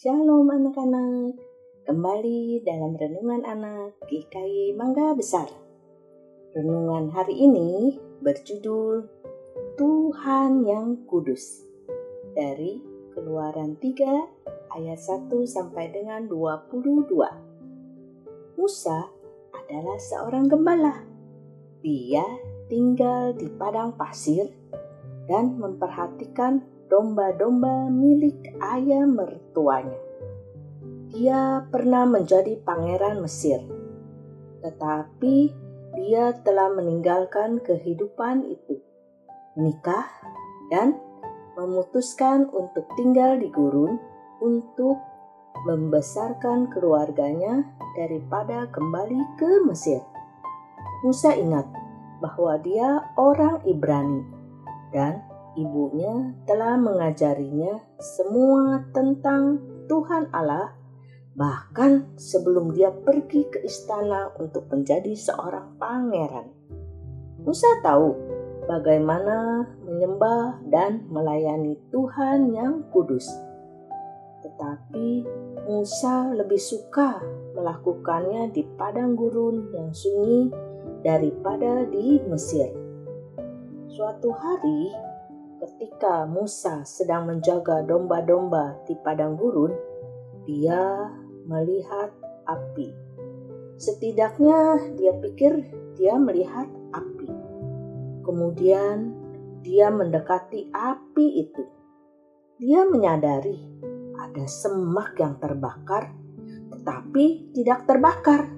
Shalom anak-anak, kembali dalam Renungan Anak GKI Mangga Besar. Renungan hari ini berjudul Tuhan yang Kudus dari Keluaran 3 ayat 1 sampai dengan 22. Musa adalah seorang gembala. Dia tinggal di padang pasir dan memperhatikan domba-domba milik ayah mertuanya. Dia pernah menjadi pangeran Mesir, tetapi dia telah meninggalkan kehidupan itu, menikah, dan memutuskan untuk tinggal di gurun untuk membesarkan keluarganya daripada kembali ke Mesir. Musa ingat bahwa dia orang Ibrani dan ibunya telah mengajarinya semua tentang Tuhan Allah, bahkan sebelum dia pergi ke istana untuk menjadi seorang pangeran. Musa tahu bagaimana menyembah dan melayani Tuhan yang kudus. Tetapi Musa lebih suka melakukannya di padang gurun yang sunyi daripada di Mesir. Suatu hari, ketika Musa sedang menjaga domba-domba di padang gurun, dia melihat api. Setidaknya dia pikir dia melihat api. Kemudian dia mendekati api itu. Dia menyadari ada semak yang terbakar, tetapi tidak terbakar.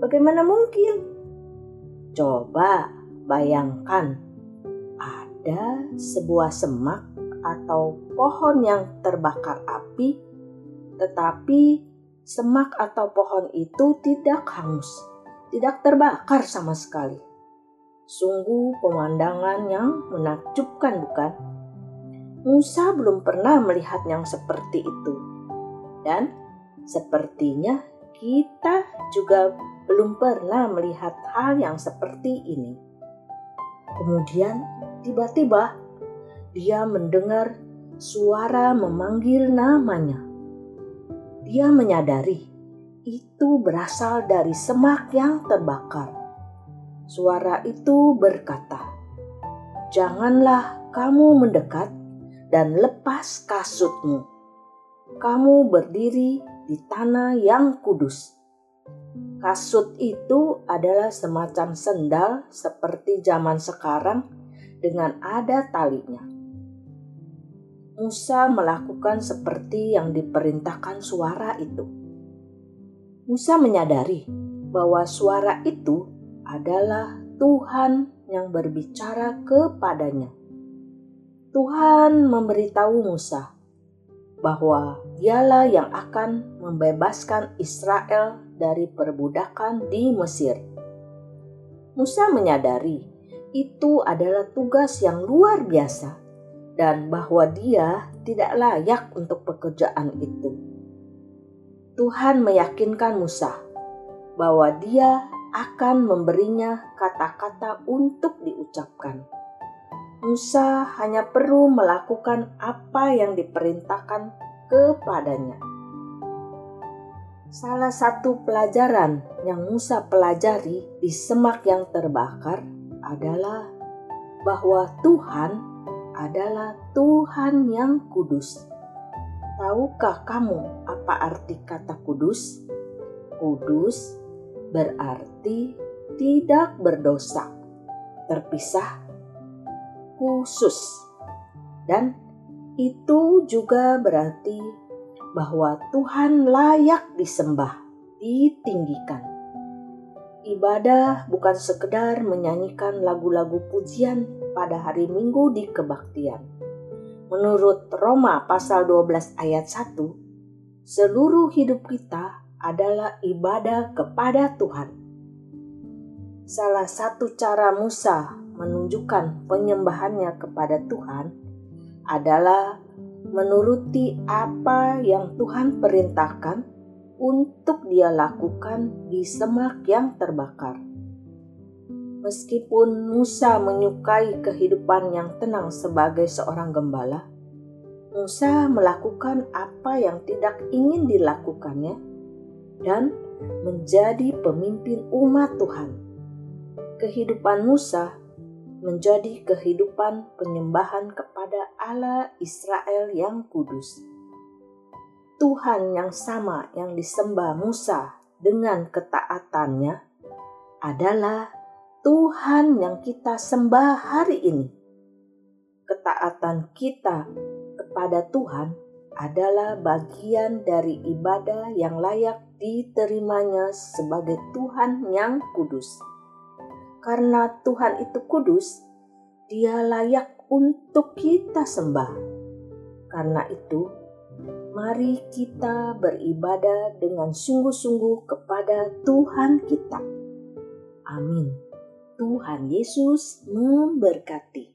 Bagaimana mungkin? Coba bayangkan ada sebuah semak atau pohon yang terbakar api, tetapi semak atau pohon itu tidak hangus, tidak terbakar sama sekali. Sungguh pemandangan yang menakjubkan, bukan? Musa belum pernah melihat yang seperti itu, dan sepertinya kita juga belum pernah melihat hal yang seperti ini. Kemudian Tiba-tiba dia mendengar suara memanggil namanya. Dia menyadari itu berasal dari semak yang terbakar. Suara itu berkata, "Janganlah kamu mendekat dan lepas kasutmu. Kamu berdiri di tanah yang kudus." Kasut itu adalah semacam sendal seperti zaman sekarang dengan ada talinya. Musa melakukan seperti yang diperintahkan suara itu. Musa menyadari bahwa suara itu adalah Tuhan yang berbicara kepadanya. Tuhan memberitahu Musa bahwa dialah yang akan membebaskan Israel dari perbudakan di Mesir. Musa menyadari itu adalah tugas yang luar biasa dan bahwa dia tidak layak untuk pekerjaan itu. Tuhan meyakinkan Musa bahwa dia akan memberinya kata-kata untuk diucapkan. Musa hanya perlu melakukan apa yang diperintahkan kepadanya. Salah satu pelajaran yang Musa pelajari di semak yang terbakar adalah bahwa Tuhan adalah Tuhan yang kudus. Tahukah kamu apa arti kata kudus? Kudus berarti tidak berdosa, terpisah, khusus, dan itu juga berarti bahwa Tuhan layak disembah, ditinggikan. Ibadah bukan sekedar menyanyikan lagu-lagu pujian pada hari Minggu di kebaktian. Menurut Roma pasal 12 ayat 1, seluruh hidup kita adalah ibadah kepada Tuhan. Salah satu cara Musa menunjukkan penyembahannya kepada Tuhan adalah menuruti apa yang Tuhan perintahkan untuk dia lakukan di semak yang terbakar. Meskipun Musa menyukai kehidupan yang tenang sebagai seorang gembala, Musa melakukan apa yang tidak ingin dilakukannya dan menjadi pemimpin umat Tuhan. Kehidupan Musa menjadi kehidupan penyembahan kepada Allah Israel yang kudus. Tuhan yang sama yang disembah Musa dengan ketaatannya adalah Tuhan yang kita sembah hari ini. Ketaatan kita kepada Tuhan adalah bagian dari ibadah yang layak diterimanya sebagai Tuhan yang kudus. Karena Tuhan itu kudus, Dia layak untuk kita sembah. Karena itu, mari kita beribadah dengan sungguh-sungguh kepada Tuhan kita. Amin. Tuhan Yesus memberkati.